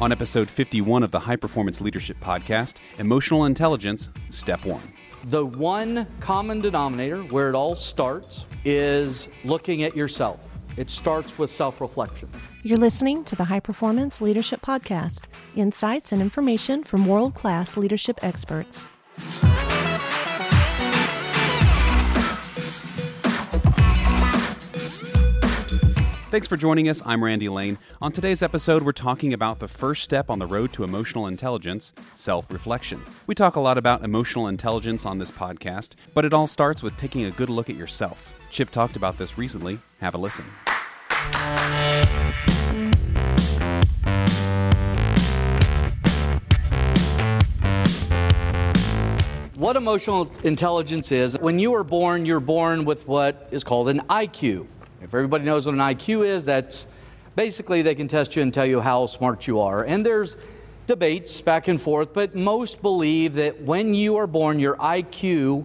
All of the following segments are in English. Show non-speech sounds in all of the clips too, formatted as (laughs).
On episode 51 of the High Performance Leadership Podcast, Emotional Intelligence, Step 1. The one common denominator where it all starts is looking at yourself. It starts with self reflection. You're listening to the High Performance Leadership Podcast insights and information from world class leadership experts. Thanks for joining us. I'm Randy Lane. On today's episode, we're talking about the first step on the road to emotional intelligence self reflection. We talk a lot about emotional intelligence on this podcast, but it all starts with taking a good look at yourself. Chip talked about this recently. Have a listen. What emotional intelligence is, when you are born, you're born with what is called an IQ. If everybody knows what an IQ is, that's basically they can test you and tell you how smart you are. And there's debates back and forth, but most believe that when you are born, your IQ,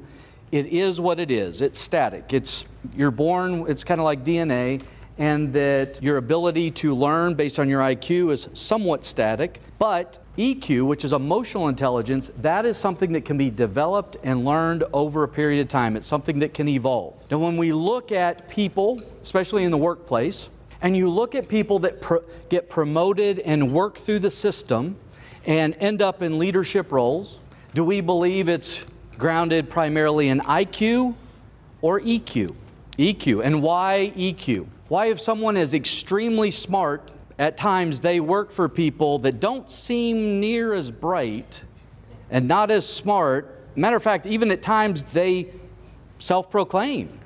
it is what it is. It's static. It's you're born, it's kind of like DNA, and that your ability to learn based on your IQ is somewhat static. But EQ, which is emotional intelligence, that is something that can be developed and learned over a period of time. It's something that can evolve. Now, when we look at people, especially in the workplace, and you look at people that get promoted and work through the system and end up in leadership roles, do we believe it's grounded primarily in IQ or EQ? EQ. And why EQ? Why, if someone is extremely smart, at times they work for people that don't seem near as bright and not as smart. Matter of fact, even at times they self proclaim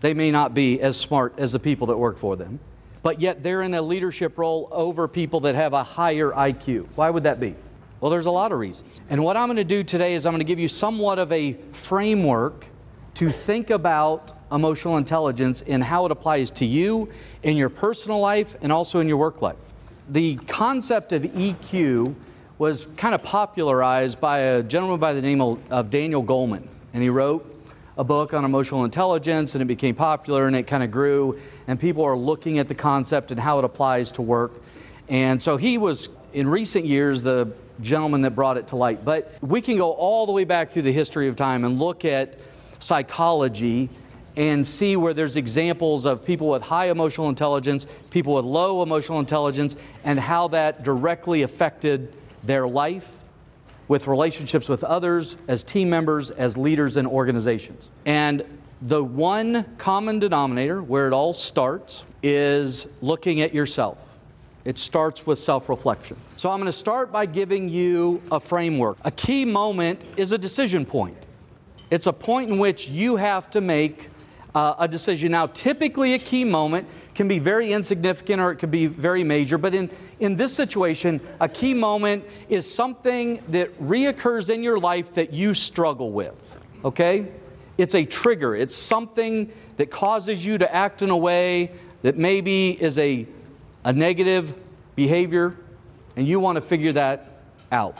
they may not be as smart as the people that work for them, but yet they're in a leadership role over people that have a higher IQ. Why would that be? Well, there's a lot of reasons. And what I'm going to do today is I'm going to give you somewhat of a framework to think about emotional intelligence and how it applies to you in your personal life and also in your work life. The concept of EQ was kind of popularized by a gentleman by the name of Daniel Goleman, and he wrote a book on emotional intelligence and it became popular and it kind of grew and people are looking at the concept and how it applies to work. And so he was in recent years the gentleman that brought it to light. But we can go all the way back through the history of time and look at psychology and see where there's examples of people with high emotional intelligence, people with low emotional intelligence, and how that directly affected their life with relationships with others, as team members, as leaders in organizations. And the one common denominator where it all starts is looking at yourself. It starts with self reflection. So I'm going to start by giving you a framework. A key moment is a decision point, it's a point in which you have to make uh, a decision. Now, typically, a key moment can be very insignificant or it can be very major, but in, in this situation, a key moment is something that reoccurs in your life that you struggle with, okay? It's a trigger, it's something that causes you to act in a way that maybe is a, a negative behavior, and you want to figure that out.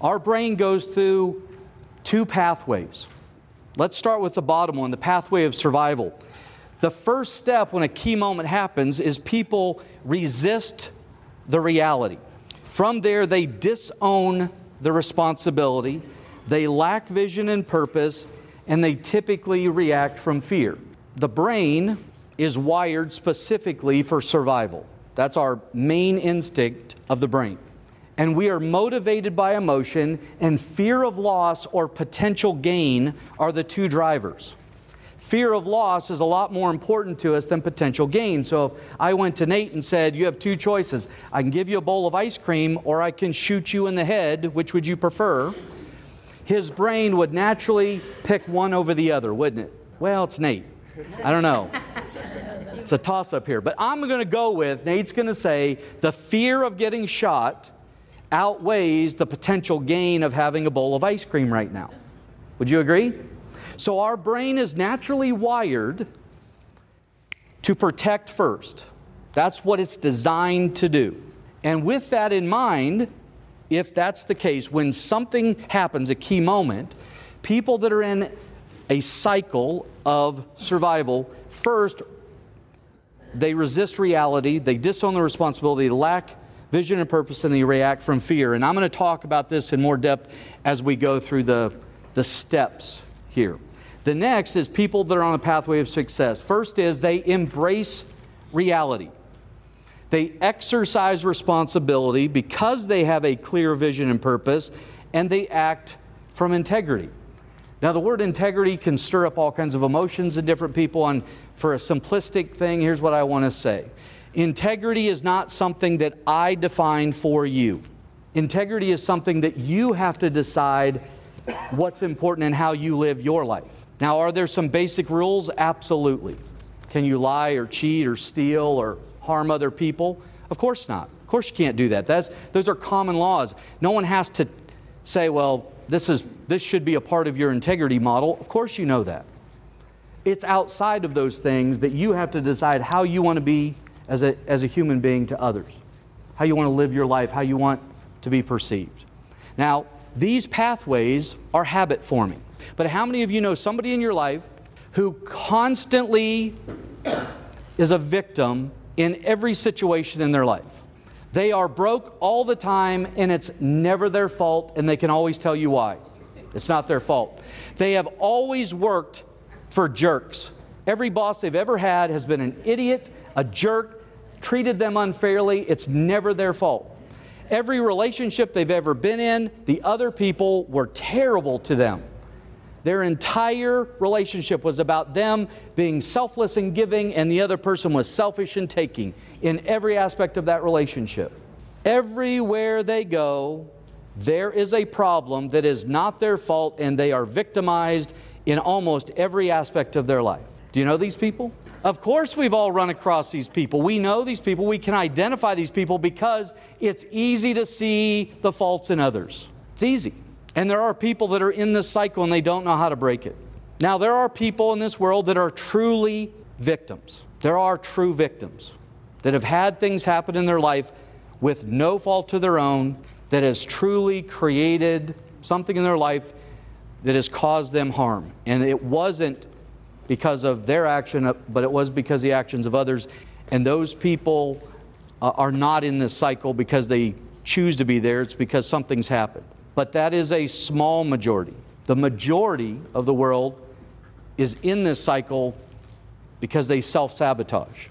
Our brain goes through two pathways. Let's start with the bottom one the pathway of survival. The first step when a key moment happens is people resist the reality. From there, they disown the responsibility, they lack vision and purpose, and they typically react from fear. The brain is wired specifically for survival. That's our main instinct of the brain and we are motivated by emotion, and fear of loss or potential gain are the two drivers. Fear of loss is a lot more important to us than potential gain. So if I went to Nate and said, You have two choices. I can give you a bowl of ice cream, or I can shoot you in the head. Which would you prefer? His brain would naturally pick one over the other, wouldn't it? Well, it's Nate. I don't know. It's a toss up here. But I'm going to go with Nate's going to say the fear of getting shot outweighs the potential gain of having a bowl of ice cream right now. Would you agree? So our brain is naturally wired to protect first. That's what it's designed to do. And with that in mind, if that's the case, when something happens, a key moment, people that are in a cycle of survival, first, they resist reality, they disown the responsibility, lack vision and purpose, and they react from fear. And I'm going to talk about this in more depth as we go through the, the steps here. The next is people that are on a pathway of success. First is they embrace reality. They exercise responsibility because they have a clear vision and purpose, and they act from integrity. Now, the word integrity can stir up all kinds of emotions in different people, and for a simplistic thing, here's what I want to say Integrity is not something that I define for you. Integrity is something that you have to decide what's important and how you live your life. Now, are there some basic rules? Absolutely. Can you lie or cheat or steal or harm other people? Of course not. Of course you can't do that. That's, those are common laws. No one has to say, well, this, is, this should be a part of your integrity model. Of course you know that. It's outside of those things that you have to decide how you want to be as a, as a human being to others, how you want to live your life, how you want to be perceived. Now, these pathways are habit forming. But how many of you know somebody in your life who constantly is a victim in every situation in their life? They are broke all the time and it's never their fault, and they can always tell you why. It's not their fault. They have always worked for jerks. Every boss they've ever had has been an idiot, a jerk, treated them unfairly, it's never their fault. Every relationship they've ever been in, the other people were terrible to them. Their entire relationship was about them being selfless and giving, and the other person was selfish and taking in every aspect of that relationship. Everywhere they go, there is a problem that is not their fault, and they are victimized in almost every aspect of their life. Do you know these people? Of course, we've all run across these people. We know these people. We can identify these people because it's easy to see the faults in others. It's easy. And there are people that are in this cycle and they don't know how to break it. Now, there are people in this world that are truly victims. There are true victims that have had things happen in their life with no fault to their own that has truly created something in their life that has caused them harm. And it wasn't because of their action, but it was because the actions of others. And those people uh, are not in this cycle because they choose to be there, it's because something's happened. But that is a small majority. The majority of the world is in this cycle because they self sabotage.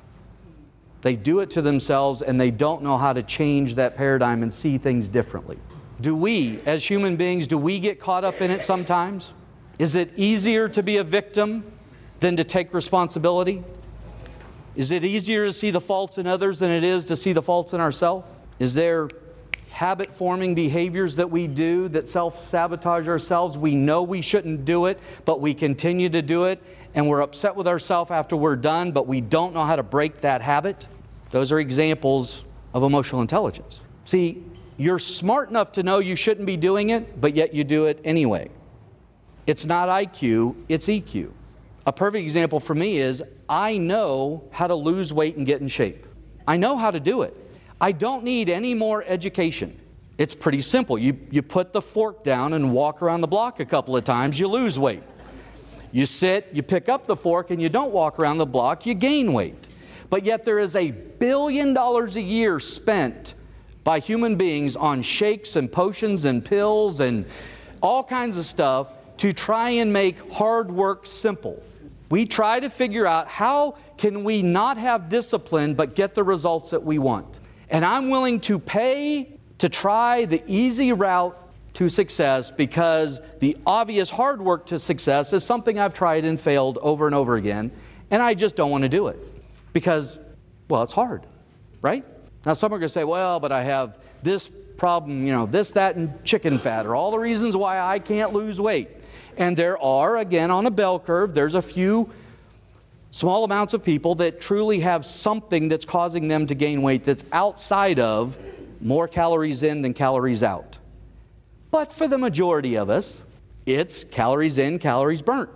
They do it to themselves and they don't know how to change that paradigm and see things differently. Do we, as human beings, do we get caught up in it sometimes? Is it easier to be a victim than to take responsibility? Is it easier to see the faults in others than it is to see the faults in ourselves? Is there habit forming behaviors that we do that self sabotage ourselves? We know we shouldn't do it, but we continue to do it, and we're upset with ourselves after we're done, but we don't know how to break that habit? Those are examples of emotional intelligence. See, you're smart enough to know you shouldn't be doing it, but yet you do it anyway. It's not IQ, it's EQ. A perfect example for me is I know how to lose weight and get in shape. I know how to do it. I don't need any more education. It's pretty simple. You, you put the fork down and walk around the block a couple of times, you lose weight. You sit, you pick up the fork, and you don't walk around the block, you gain weight. But yet, there is a billion dollars a year spent by human beings on shakes and potions and pills and all kinds of stuff to try and make hard work simple. We try to figure out how can we not have discipline but get the results that we want. And I'm willing to pay to try the easy route to success because the obvious hard work to success is something I've tried and failed over and over again, and I just don't want to do it because, well, it's hard, right? Now, some are going to say, well, but I have this problem, you know, this, that, and chicken fat, or all the reasons why I can't lose weight. And there are, again, on a bell curve, there's a few small amounts of people that truly have something that's causing them to gain weight that's outside of more calories in than calories out. But for the majority of us, it's calories in, calories burnt,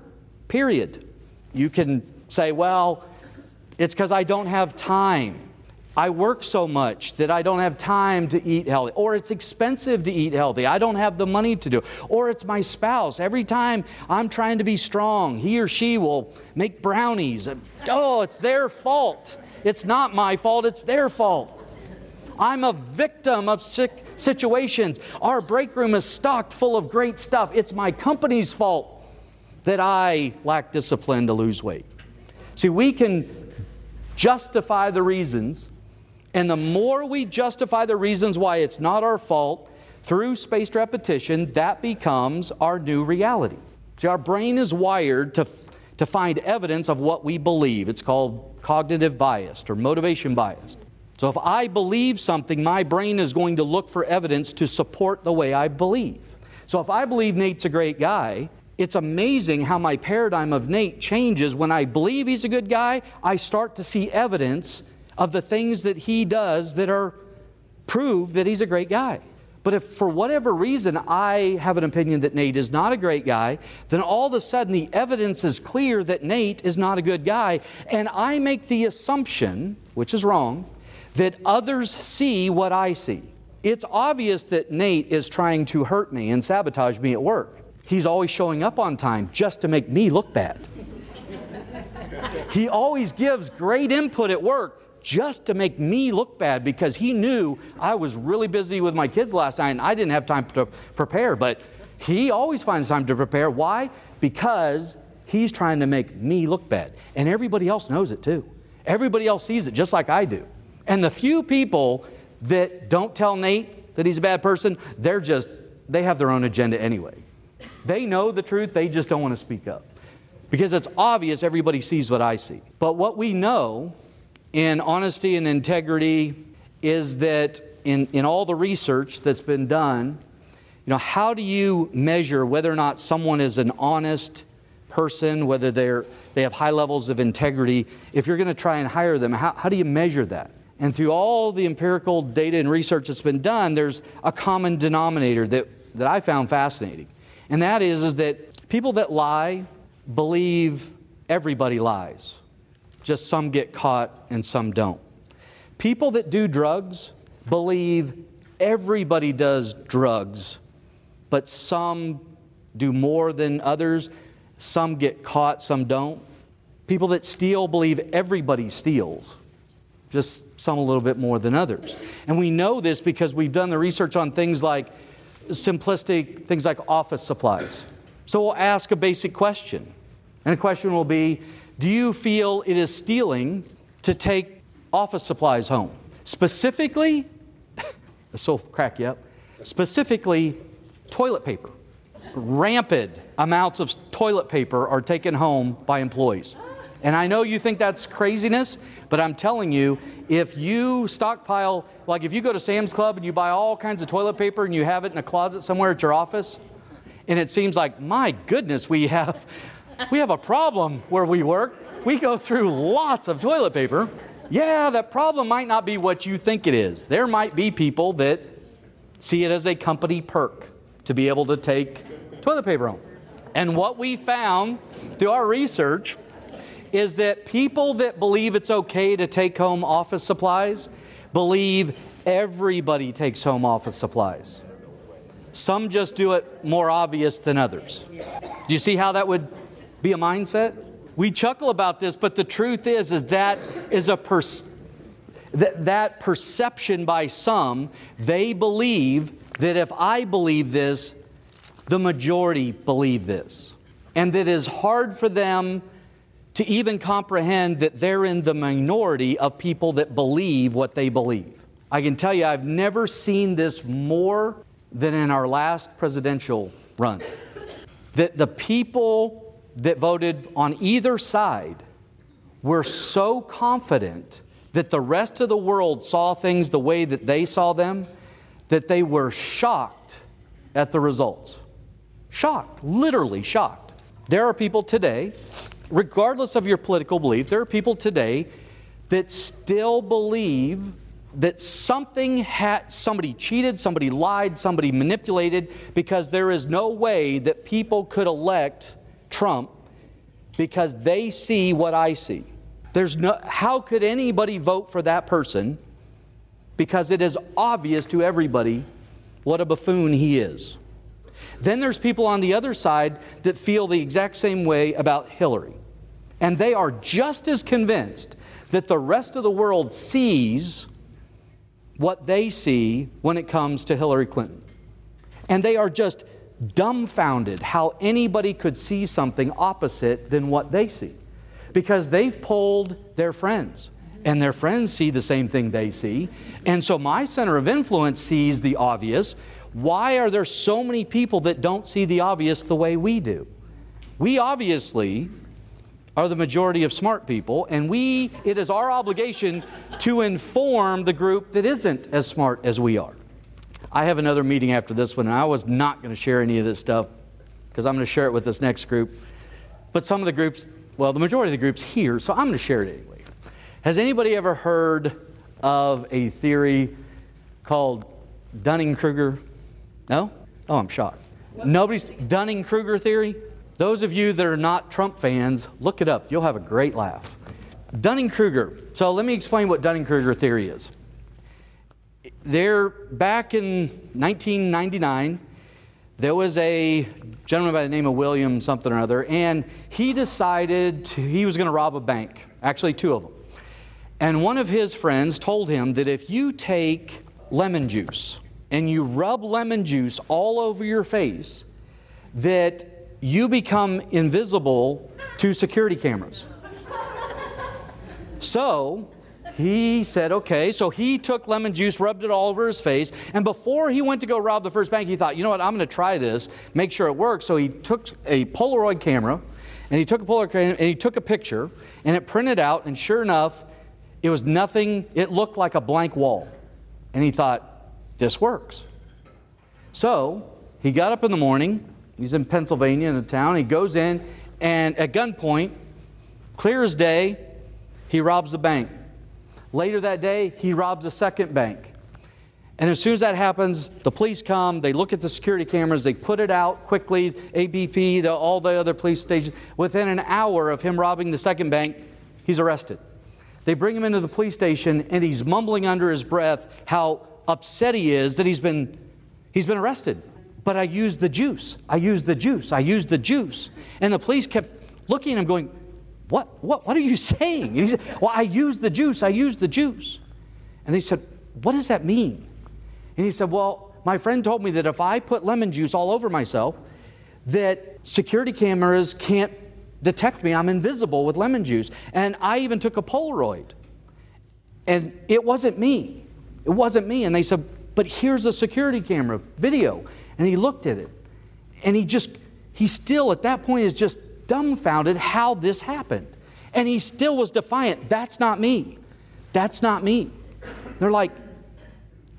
period. You can say, well, it's because I don't have time. I work so much that I don't have time to eat healthy, or it's expensive to eat healthy. I don't have the money to do it. Or it's my spouse. Every time I'm trying to be strong, he or she will make brownies. Oh, it's their fault. It's not my fault, it's their fault. I'm a victim of sick situations. Our break room is stocked full of great stuff. It's my company's fault that I lack discipline to lose weight. See, we can justify the reasons, and the more we justify the reasons why it's not our fault through spaced repetition, that becomes our new reality. See, our brain is wired to, to find evidence of what we believe. It's called cognitive bias or motivation bias. So if I believe something, my brain is going to look for evidence to support the way I believe. So if I believe Nate's a great guy, it's amazing how my paradigm of Nate changes. When I believe he's a good guy, I start to see evidence of the things that he does that are prove that he's a great guy. But if for whatever reason I have an opinion that Nate is not a great guy, then all of a sudden the evidence is clear that Nate is not a good guy. And I make the assumption, which is wrong, that others see what I see. It's obvious that Nate is trying to hurt me and sabotage me at work. He's always showing up on time just to make me look bad. he always gives great input at work just to make me look bad because he knew I was really busy with my kids last night and I didn't have time to prepare. But he always finds time to prepare. Why? Because he's trying to make me look bad. And everybody else knows it too. Everybody else sees it just like I do. And the few people that don't tell Nate that he's a bad person, they're just, they have their own agenda anyway. They know the truth, they just don't want to speak up. Because it's obvious everybody sees what I see. But what we know in honesty and integrity is that in, in all the research that's been done, you know, how do you measure whether or not someone is an honest person, whether they're, they have high levels of integrity? If you're going to try and hire them, how, how do you measure that? And through all the empirical data and research that's been done, there's a common denominator that, that I found fascinating. And that is, is that people that lie believe everybody lies just some get caught and some don't. People that do drugs believe everybody does drugs, but some do more than others. Some get caught, some don't. People that steal believe everybody steals, just some a little bit more than others. And we know this because we've done the research on things like simplistic things like office supplies. So we'll ask a basic question. And the question will be do you feel it is stealing to take office supplies home? Specifically, (laughs) this will crack you up, specifically toilet paper. Rampant amounts of toilet paper are taken home by employees. And I know you think that's craziness, but I'm telling you, if you stockpile, like if you go to Sam's Club and you buy all kinds of toilet paper and you have it in a closet somewhere at your office, and it seems like, my goodness, we have we have a problem where we work. We go through lots of toilet paper. Yeah, that problem might not be what you think it is. There might be people that see it as a company perk to be able to take toilet paper home. And what we found through our research is that people that believe it's okay to take home office supplies believe everybody takes home office supplies. Some just do it more obvious than others. Do you see how that would be a mindset? We chuckle about this, but the truth is, is that is a per- that, that perception by some, they believe that if I believe this, the majority believe this. And that it is hard for them to even comprehend that they're in the minority of people that believe what they believe. I can tell you, I've never seen this more than in our last presidential run. That the people that voted on either side were so confident that the rest of the world saw things the way that they saw them that they were shocked at the results. Shocked, literally shocked. There are people today, regardless of your political belief, there are people today that still believe that something had somebody cheated, somebody lied, somebody manipulated because there is no way that people could elect Trump because they see what I see. There's no, how could anybody vote for that person? Because it is obvious to everybody what a buffoon he is. Then there's people on the other side that feel the exact same way about Hillary. And they are just as convinced that the rest of the world sees what they see when it comes to Hillary Clinton. And they are just dumbfounded how anybody could see something opposite than what they see. Because they've polled their friends, and their friends see the same thing they see. And so my center of influence sees the obvious. Why are there so many people that don't see the obvious the way we do? We obviously are the majority of smart people, and we, it is our obligation to inform the group that isn't as smart as we are. I have another meeting after this one, and I was not going to share any of this stuff because I'm going to share it with this next group. But some of the groups, well, the majority of the groups here, so I'm going to share it anyway. Has anybody ever heard of a theory called Dunning Kruger? No? Oh, I'm shocked. Nobody's Dunning Kruger theory? Those of you that are not Trump fans, look it up. You'll have a great laugh. Dunning Kruger. So let me explain what Dunning Kruger theory is there, back in 1999, there was a gentleman by the name of William something or other, and he decided to, he was going to rob a bank, actually, two of them. And one of his friends told him that if you take lemon juice and you rub lemon juice all over your face, that you become invisible to security cameras. So, he said, okay. So he took lemon juice, rubbed it all over his face, and before he went to go rob the first bank, he thought, you know what, I'm going to try this, make sure it works. So he took a Polaroid camera, and he took a Polaroid camera, and he took a picture, and it printed out, and sure enough, it was nothing, it looked like a blank wall. And he thought, this works. So he got up in the morning, he's in Pennsylvania in a town, he goes in, and at gunpoint, clear as day, he robs the bank. Later that day, he robs a second bank. And as soon as that happens, the police come, they look at the security cameras, they put it out quickly, ABP, the, all the other police stations. Within an hour of him robbing the second bank, he's arrested. They bring him into the police station, and he's mumbling under his breath how upset he is that he's been, he's been arrested. But I used the juice. I used the juice. I used the juice. And the police kept looking at him, going, what, what, what are you (laughs) saying? And he said, Well, I used the juice. I used the juice. And they said, What does that mean? And he said, Well, my friend told me that if I put lemon juice all over myself, that security cameras can't detect me. I'm invisible with lemon juice. And I even took a Polaroid. And it wasn't me. It wasn't me. And they said, But here's a security camera video. And he looked at it. And he just, he still at that point is just dumbfounded how this happened. And he still was defiant. That's not me. That's not me. They're like,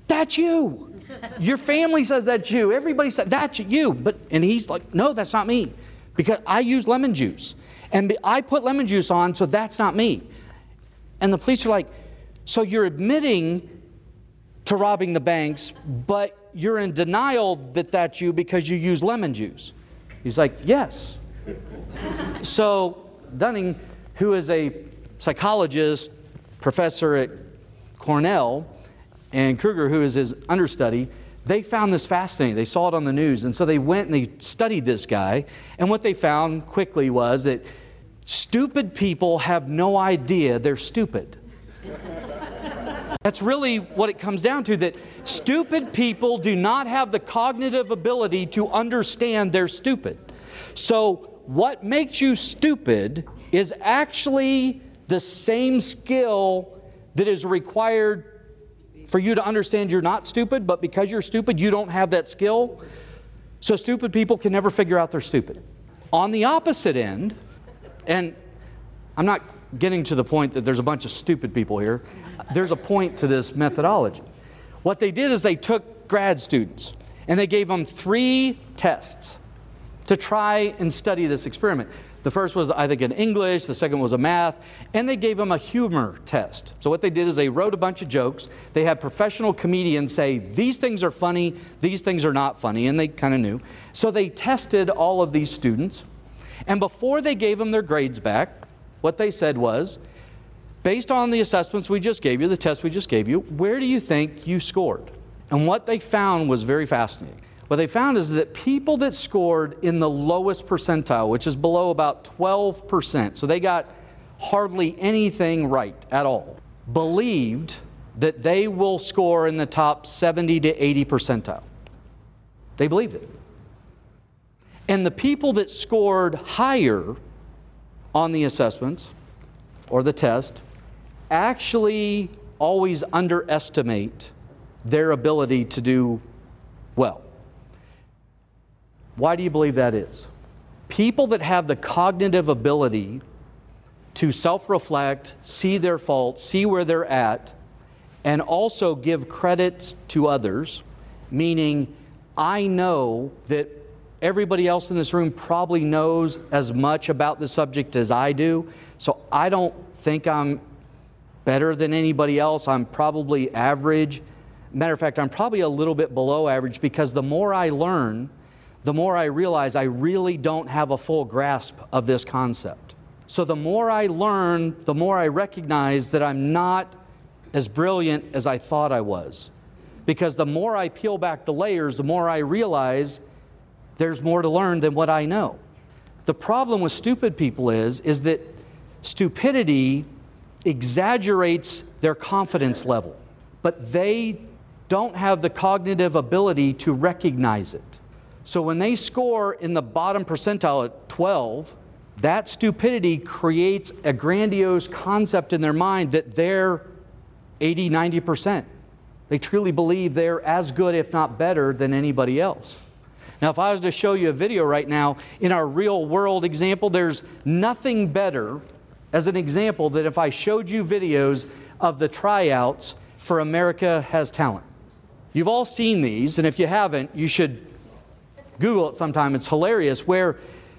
That's you. Your family says that's you. Everybody says that's you. But and he's like, No, that's not me. Because I use lemon juice. And I put lemon juice on, so that's not me. And the police are like, So you're admitting to robbing the banks, but you're in denial that that's you because you use lemon juice. He's like, Yes. (laughs) So, Dunning, who is a psychologist, professor at Cornell, and Kruger, who is his understudy, they found this fascinating. They saw it on the news. And so they went and they studied this guy. And what they found quickly was that stupid people have no idea they're stupid. That's really what it comes down to that stupid people do not have the cognitive ability to understand they're stupid. So what makes you stupid is actually the same skill that is required for you to understand you're not stupid, but because you're stupid, you don't have that skill. So stupid people can never figure out they're stupid. On the opposite end, and I'm not getting to the point that there's a bunch of stupid people here, there's a point to this methodology. What they did is they took grad students and they gave them three tests to try and study this experiment. The first was, I think, in English, the second was a math, and they gave them a humor test. So, what they did is they wrote a bunch of jokes. They had professional comedians say, These things are funny, these things are not funny, and they kind of knew. So, they tested all of these students, and before they gave them their grades back, what they said was, Based on the assessments we just gave you, the test we just gave you, where do you think you scored? And what they found was very fascinating what they found is that people that scored in the lowest percentile, which is below about 12%, so they got hardly anything right at all, believed that they will score in the top 70 to 80 percentile. They believed it. And the people that scored higher on the assessments or the test actually always underestimate their ability to do well. Why do you believe that is? People that have the cognitive ability to self reflect, see their faults, see where they're at, and also give credits to others, meaning I know that everybody else in this room probably knows as much about the subject as I do, so I don't think I'm better than anybody else. I'm probably average. Matter of fact, I'm probably a little bit below average because the more I learn, the more I realize I really don't have a full grasp of this concept. So the more I learn, the more I recognize that I'm not as brilliant as I thought I was. Because the more I peel back the layers, the more I realize there's more to learn than what I know. The problem with stupid people is, is that stupidity exaggerates their confidence level, but they don't have the cognitive ability to recognize it. So when they score in the bottom percentile at 12, that stupidity creates a grandiose concept in their mind that they're 80, 90%. They truly believe they're as good, if not better, than anybody else. Now, if I was to show you a video right now, in our real world example, there's nothing better as an example that if I showed you videos of the tryouts for America Has Talent. You've all seen these, and if you haven't, you should Google it sometime. It's hilarious where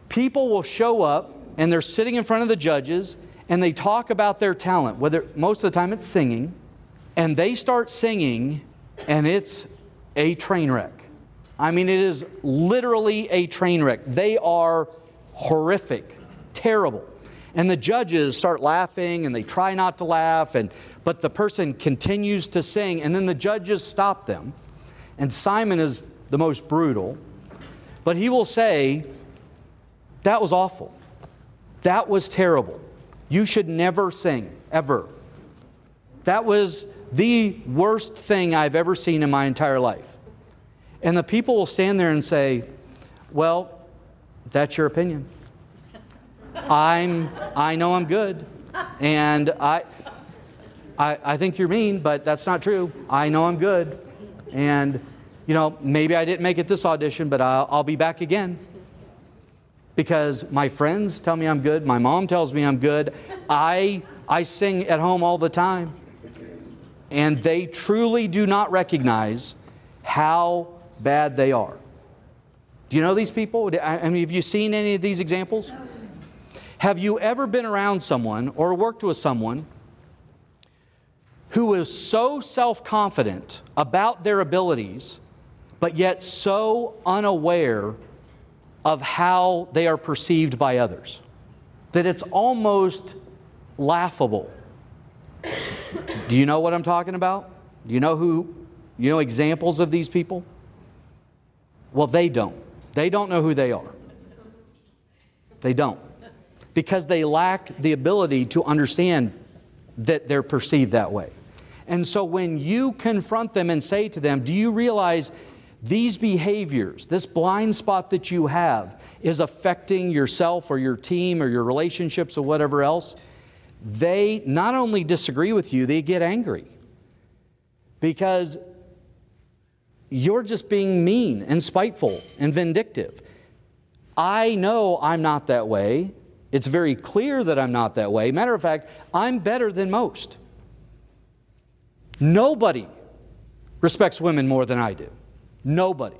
people will show up and they're sitting in front of the judges and they talk about their talent, whether most of the time it's singing, and they start singing and it's a train wreck. I mean, it is literally a train wreck. They are horrific, terrible. And the judges start laughing and they try not to laugh, and, but the person continues to sing, and then the judges stop them. And Simon is the most brutal, but he will say, That was awful. That was terrible. You should never sing, ever. That was the worst thing I've ever seen in my entire life. And the people will stand there and say, Well, that's your opinion. I'm, I know I'm good. And I, I, I think you're mean, but that's not true. I know I'm good. And, you know, maybe I didn't make it this audition, but I'll, I'll be back again. Because my friends tell me I'm good. My mom tells me I'm good. I, I sing at home all the time. And they truly do not recognize how bad they are. Do you know these people? I mean, have you seen any of these examples? Have you ever been around someone or worked with someone who is so self confident about their abilities, but yet so unaware of how they are perceived by others that it's almost laughable? Do you know what I'm talking about? Do you know who, you know examples of these people? Well, they don't. They don't know who they are. They don't because they lack the ability to understand that they're perceived that way. And so when you confront them and say to them, Do you realize these behaviors, this blind spot that you have, is affecting yourself or your team or your relationships or whatever else? They not only disagree with you, they get angry because you're just being mean and spiteful and vindictive. I know I'm not that way. It's very clear that I'm not that way. Matter of fact, I'm better than most. Nobody respects women more than I do. Nobody.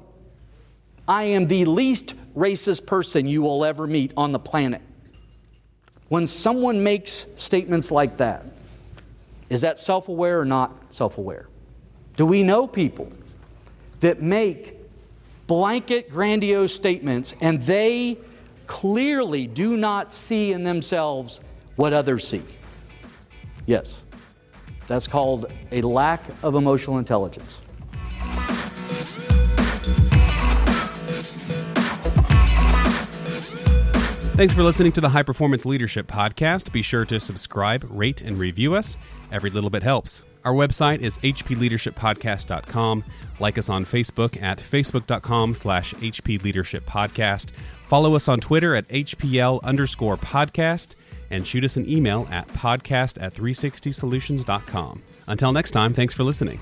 I am the least racist person you will ever meet on the planet. When someone makes statements like that, is that self aware or not self aware? Do we know people that make blanket, grandiose statements and they clearly do not see in themselves what others see. Yes, that's called a lack of emotional intelligence. Thanks for listening to the High Performance Leadership Podcast. Be sure to subscribe, rate, and review us. Every little bit helps. Our website is hpleadershippodcast.com. Like us on Facebook at facebook.com slash hpleadershippodcast. Follow us on Twitter at hpl underscore podcast and shoot us an email at podcast at 360solutions.com. Until next time, thanks for listening.